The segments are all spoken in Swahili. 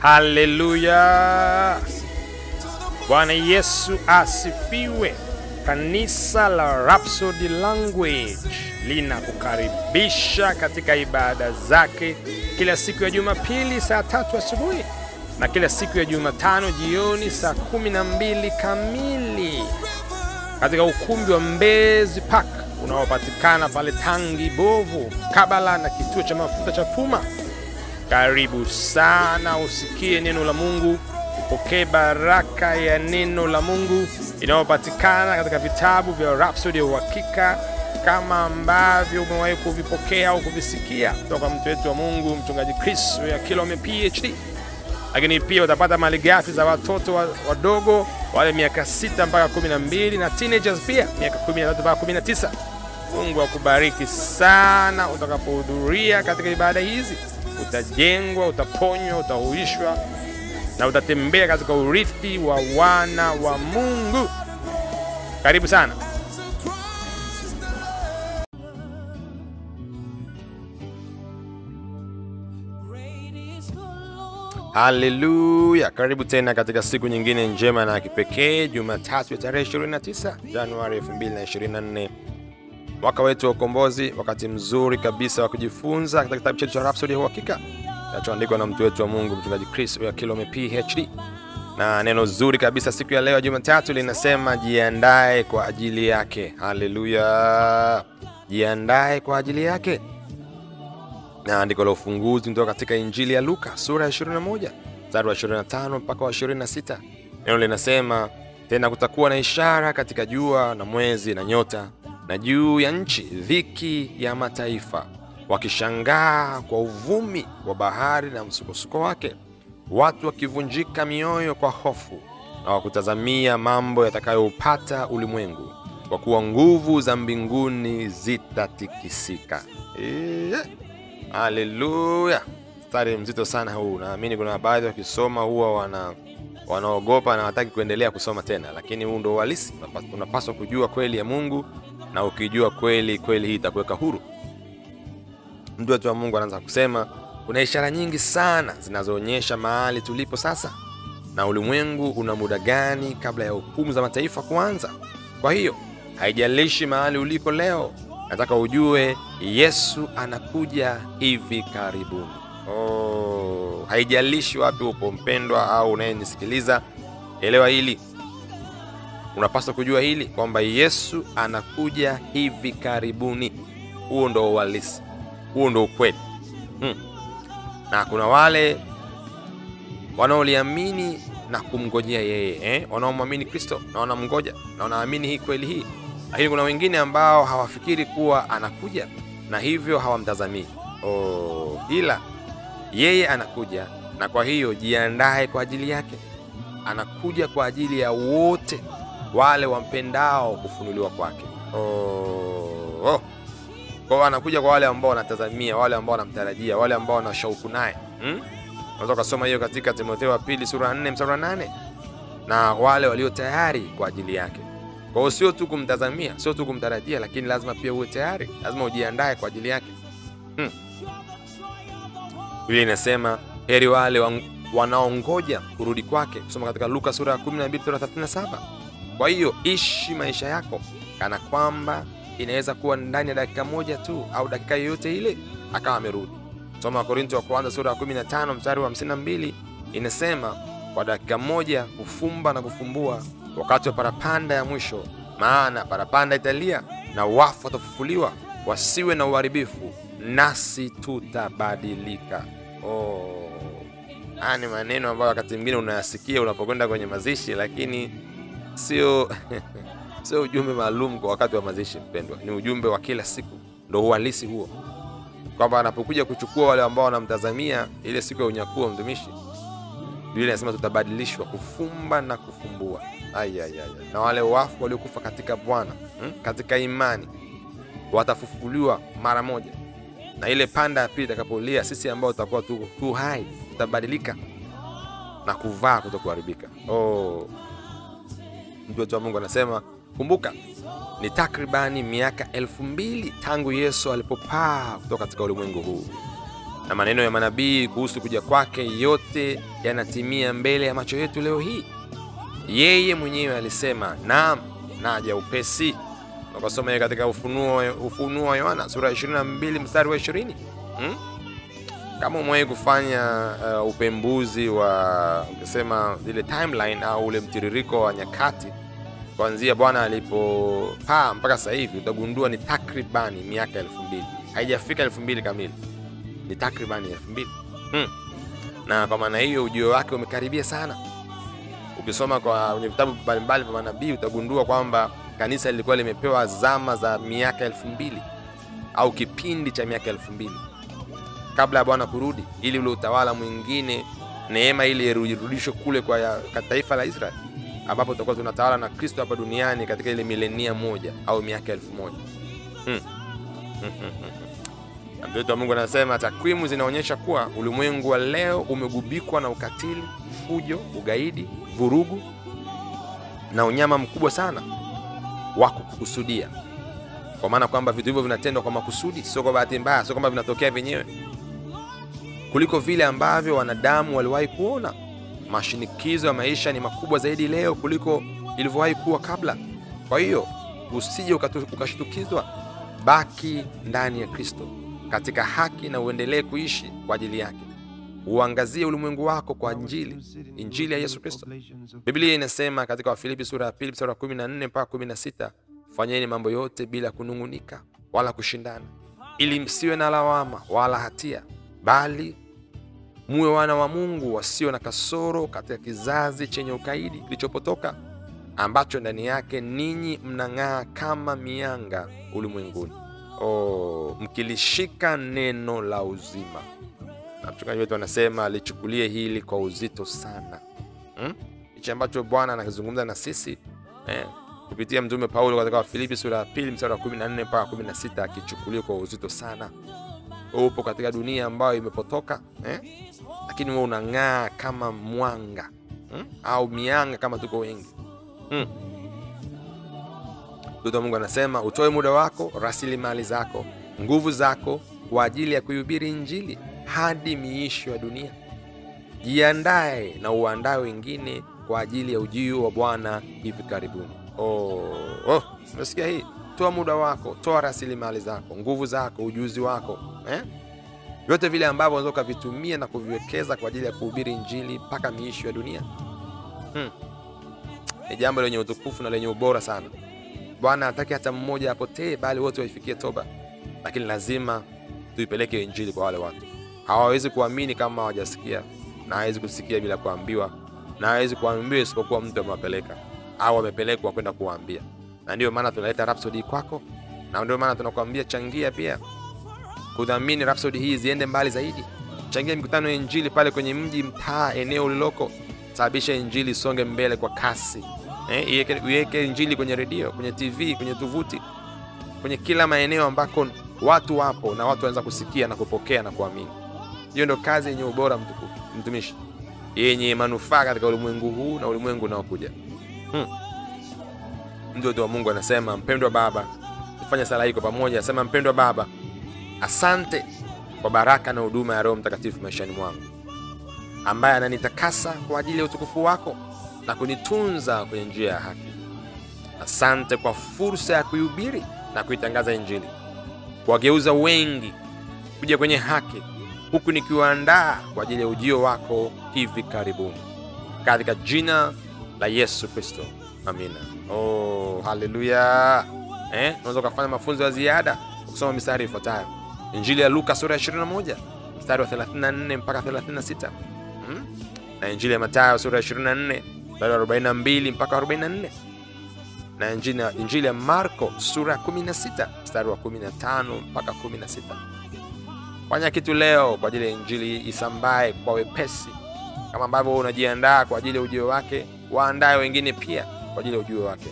Haleluya! Bwana Yesu asifiwe. Kanisa la Rhapsody Language linakukaribisha katika ibada zake kila siku ya Jumapili saa tatu asubuhi na kila siku ya Jumatano jioni saa kumi na mbili kamili katika ukumbi wa Mbezi Park unaopatikana pale Tangi Bovu, kabala na kituo cha mafuta cha Puma. Karibu sana usikie neno la Mungu, upokee baraka ya neno la Mungu inayopatikana katika vitabu vya Rhapsody ya Uhakika, kama ambavyo umewahi kuvipokea au kuvisikia kutoka mtu wetu wa Mungu mchungaji Chris ya Kilome PhD. Lakini pia utapata malighafi za watoto wa- wadogo wale miaka sita mpaka kumi na mbili pia miaka kumi na tatu mpaka kumi na tisa. Mungu akubariki sana utakapohudhuria katika ibada hizi. Utajengwa, utaponywa, utahuishwa na utatembea katika urithi wa wana wa Mungu. Karibu sana. Haleluya! Karibu tena katika siku nyingine njema na kipekee, Jumatatu ya tarehe 29 Januari 2024 mwaka wetu wa ukombozi, wakati mzuri kabisa wa kujifunza katika kitabu chetu cha Rhapsody ya Uhakika kinachoandikwa na mtu wetu wa Mungu mchungaji Chris Oyakilome PhD, na neno zuri kabisa siku ya leo ya Jumatatu linasema jiandae kwa ajili yake. Haleluya, jiandae kwa ajili yake na andiko la ufunguzi kutoka katika Injili ya Luka sura ya 21 mstari wa 25 mpaka wa 26. Neno linasema tena, kutakuwa na ishara katika jua na mwezi na nyota, na juu ya nchi dhiki ya mataifa, wakishangaa kwa uvumi wa bahari na msukosuko wake, watu wakivunjika mioyo kwa hofu na wakutazamia mambo yatakayoupata ulimwengu, kwa kuwa nguvu za mbinguni zitatikisika. Eee. Haleluya, mstari mzito sana huu. Naamini kuna baadhi wakisoma huwa wana wanaogopa na wataki kuendelea kusoma tena, lakini huu ndo uhalisi. Unapaswa kujua kweli ya Mungu, na ukijua kweli, kweli hii itakuweka huru. Mtu wetu wa Mungu anaanza kusema kuna ishara nyingi sana zinazoonyesha mahali tulipo sasa, na ulimwengu una muda gani kabla ya hukumu za mataifa kuanza. Kwa hiyo haijalishi mahali uliko leo, nataka ujue Yesu anakuja hivi karibuni. Oh, haijalishi wapi upo mpendwa, au unayenisikiliza, elewa hili, unapaswa kujua hili kwamba Yesu anakuja hivi karibuni. Huo ndo uhalisi, huo ndo ukweli hmm. Na kuna wale wanaoliamini na kumngojea yeye eh? wanaomwamini Kristo na wanamngoja na wanaamini hii kweli hii, lakini kuna wengine ambao hawafikiri kuwa anakuja na hivyo hawamtazamii. Oh, ila yeye anakuja, na kwa hiyo jiandae kwa ajili yake. Anakuja kwa ajili ya wote wale wampendao kufunuliwa kwake. Oh, oh. Kwa anakuja kwa wale ambao wanatazamia, wale ambao wanamtarajia, wale ambao wana shauku naye hmm? Unaweza ukasoma hiyo katika Timotheo wa pili sura ya 4 mstari wa 8, na wale walio tayari kwa ajili yake. Kwa hiyo sio tu kumtazamia, sio tu kumtarajia, lakini lazima pia uwe tayari, lazima ujiandae kwa ajili yake hmm. Biblia inasema heri wale wanaongoja kurudi kwake, kusoma katika Luka sura ya 12 sura ya 37. Kwa hiyo ishi maisha yako kana kwamba inaweza kuwa ndani ya dakika moja tu au dakika yoyote ile akawa amerudi. Soma Wakorintho wa kwanza sura ya 15 mstari wa 52, inasema kwa dakika moja kufumba na kufumbua, wakati wa parapanda ya mwisho, maana parapanda italia na wafu watafufuliwa, wasiwe na uharibifu, nasi tutabadilika. Oh, ni maneno ambayo wakati mwingine unayasikia unapokwenda kwenye mazishi, lakini sio sio ujumbe maalum kwa wakati wa mazishi. Mpendwa, ni ujumbe wa kila siku, ndo uhalisi huo kwamba anapokuja kuchukua wale ambao wanamtazamia ile siku ya unyakuo wa mtumishi, Biblia inasema tutabadilishwa kufumba na kufumbua. Ay, ay, ay, ay. Na wale wafu waliokufa katika Bwana hmm, katika imani watafufuliwa mara moja, na ile panda ya pili itakapolia, sisi ambao tutakuwa tu, tu hai tutabadilika na kuvaa kutokuharibika. Oh, mtu wa Mungu anasema kumbuka ni takribani miaka elfu mbili tangu Yesu alipopaa kutoka katika ulimwengu huu. na maneno ya manabii kuhusu kuja kwake yote yanatimia mbele ya macho yetu leo hii. Yeye mwenyewe alisema, naam, naja upesi. Ukasoma katika Ufunuo Ufunuo wa Yohana sura ya 22 mstari wa 20. Hmm? Kama umewahi kufanya uh, upembuzi wa ukisema zile timeline au ule mtiririko wa nyakati kuanzia Bwana alipopaa mpaka sasa hivi utagundua ni takribani miaka elfu mbili haijafika elfu mbili kamili, ni takribani elfu mbili hmm. Na kwa maana hiyo ujio wake umekaribia sana. Ukisoma kwa vitabu mbalimbali vya manabii utagundua kwamba kanisa lilikuwa limepewa zama za miaka elfu mbili au kipindi cha miaka elfu mbili kabla ya Bwana kurudi, ili ule utawala mwingine, neema ili irudishwe kule kwa taifa la Israeli ambapo tutakuwa tunatawala na Kristo hapa duniani katika ile milenia moja au miaka elfu moja. Hmm. Mtoto wa Mungu anasema takwimu zinaonyesha kuwa ulimwengu wa leo umegubikwa na ukatili, fujo, ugaidi, vurugu na unyama mkubwa sana wa kukusudia, kwa maana kwamba vitu hivyo vinatendwa kwa makusudi, sio kwa bahati mbaya, sio kwamba vinatokea vyenyewe, kuliko vile ambavyo wanadamu waliwahi kuona. Mashinikizo ya maisha ni makubwa zaidi leo kuliko ilivyowahi kuwa kabla. Kwa hiyo usije ukashtukizwa, baki ndani ya Kristo katika haki na uendelee kuishi kwa ajili yake. Uangazie ulimwengu wako kwa Injili, Injili ya Yesu Kristo. Biblia inasema katika Wafilipi sura ya pili mstari wa 14 mpaka 16, fanyeni mambo yote bila kunung'unika wala kushindana, ili msiwe na lawama wala hatia, bali muwe wana wa Mungu wasio na kasoro katika kizazi chenye ukaidi kilichopotoka, ambacho ndani yake ninyi mnang'aa kama mianga ulimwenguni, oh, mkilishika neno la uzima. Na mchungaji wetu anasema alichukulie hili kwa uzito sana, hichi hmm? ambacho Bwana anakizungumza na sisi eh, kupitia mtume Paulo katika Wafilipi sura ya pili mstari wa 14 mpaka 16, akichukulie kwa uzito sana. Upo katika dunia ambayo imepotoka eh? Lakini wewe unang'aa kama mwanga hmm? au mianga kama tuko wengi hmm. Mtoto wa Mungu anasema utoe muda wako, rasilimali zako, nguvu zako kwa ajili ya kuihubiri Injili hadi miisho ya dunia. Jiandae na uandae wengine kwa ajili ya ujio wa Bwana hivi karibuni. Oh, oh, umesikia hii? Toa muda wako, toa rasilimali zako, nguvu zako, ujuzi wako eh? vile ambavyo unaweza ukavitumia na kuviwekeza kwa ajili ya kuhubiri Injili mpaka miisho ya dunia hmm. Ni jambo lenye utukufu na lenye ubora sana. Bwana hataki hata mmoja apotee, bali wote waifikie toba, lakini lazima tuipeleke Injili kwa wale watu. Hawawezi kuamini kama hawajasikia, na hawezi kusikia bila kuambiwa, na hawezi kuambiwa isipokuwa mtu amewapeleka au amepelekwa kwenda kuwaambia. Na ndio maana tunaleta Rhapsody kwako, na ndio maana tunakuambia changia pia kudhamini Rhapsody hii ziende mbali zaidi. Changia mikutano ya Injili pale kwenye mji, mtaa, eneo uliloko, sababisha Injili isonge mbele kwa kasi eh, iweke Injili kwenye redio, kwenye TV, kwenye tovuti, kwenye kila maeneo ambako watu wapo na watu wanaweza kusikia na kupokea na kuamini. Hiyo ndio kazi yenye ubora, mtumishi, yenye manufaa katika ulimwengu huu na ulimwengu unaokuja. Hmm. Mtoto wa Mungu anasema, mpendwa Baba, tufanye sala hii kwa pamoja. Anasema, mpendwa Baba, asante kwa baraka na huduma ya Roho Mtakatifu maishani mwangu, ambaye ananitakasa kwa ajili ya utukufu wako na kunitunza kwenye njia ya haki. Asante kwa fursa ya kuihubiri na kuitangaza Injili, kuwageuza wengi kuja kwenye haki, huku nikiwaandaa kwa ajili ya ujio wako hivi karibuni, katika jina la Yesu Kristo, amina. Oh, haleluya! Eh, unaweza ukafanya mafunzo ya ziada kusoma mistari ifuatayo: Injili ya Luka sura ya 21 mstari wa 34 mpaka 36, hmm? na Injili ya Mathayo sura ya 24 mstari wa 42 mpaka 44 na Injili, ya Marko sura ya 16 mstari wa 15 mpaka 16. Fanya kitu leo kwa ajili ya Injili isambae kwa wepesi, kama ambavyo unajiandaa kwa ajili ya ujio wake. Waandae wengine pia kwa ajili ya ujio wake,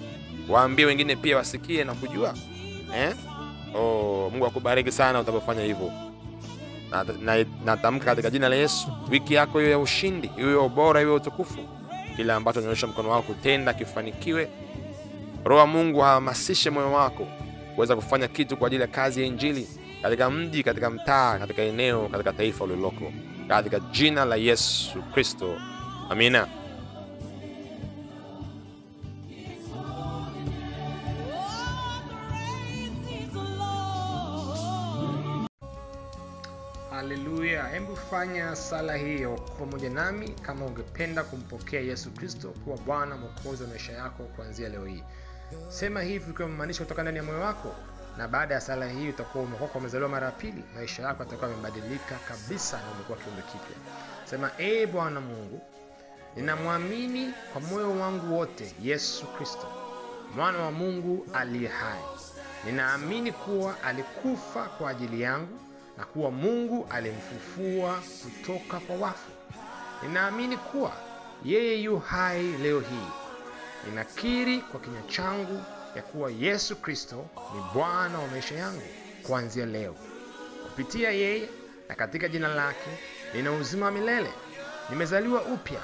waambie wengine pia wasikie na kujua eh? Oh, Mungu akubariki sana utapofanya hivyo. Natamka na, na katika jina la Yesu, wiki yako iwe ya ushindi, iwe ya ubora, iwe ya utukufu, kila ambacho unaonyesha mkono wako kutenda kifanikiwe. Roho Mungu ahamasishe moyo wako kuweza kufanya kitu kwa ajili ya kazi ya Injili katika mji, katika mtaa, katika eneo, katika taifa uliloko, katika jina la Yesu Kristo, amina. Fanya sala hiyo pamoja nami kama ungependa kumpokea Yesu Kristo kuwa Bwana Mwokozi wa maisha yako kuanzia leo hii. Sema hivi ukiwa umemaanisha kutoka ndani ya moyo wako, na baada ya sala hii utakuwa umekoka umezaliwa mara ya pili, maisha yako yatakuwa yamebadilika kabisa na umekuwa kiumbe kipya. Sema, ee Bwana Mungu, ninamwamini kwa moyo wangu wote Yesu Kristo mwana wa Mungu aliye hai. Ninaamini kuwa alikufa kwa ajili yangu na kuwa Mungu alimfufua kutoka kwa wafu. Ninaamini kuwa yeye yu hai leo hii. Ninakiri kwa kinywa changu ya kuwa Yesu Kristo ni Bwana wa maisha yangu kuanzia leo. Kupitia yeye na katika jina lake nina uzima wa milele. Nimezaliwa upya.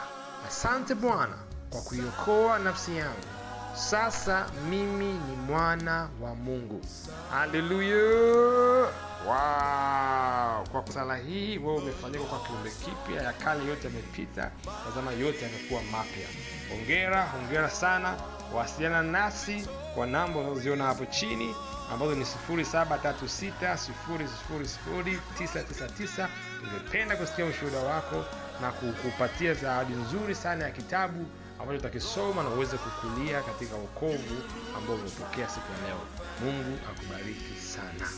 Asante Bwana kwa kuiokoa nafsi yangu. Sasa mimi ni mwana wa Mungu. Haleluya! Wow! Kwa sala hii wewe umefanyika kwa kiumbe kipya, ya kale yote yamepita, tazama yote yamekuwa mapya. Hongera, hongera sana. Wasiliana nasi kwa namba unazoziona hapo chini ambazo ni 0736000999. Tungependa kusikia ushuhuda wako na kukupatia zawadi nzuri sana ya kitabu ambacho utakisoma na uweze kukulia katika wokovu ambao umepokea siku ya leo. Mungu akubariki sana.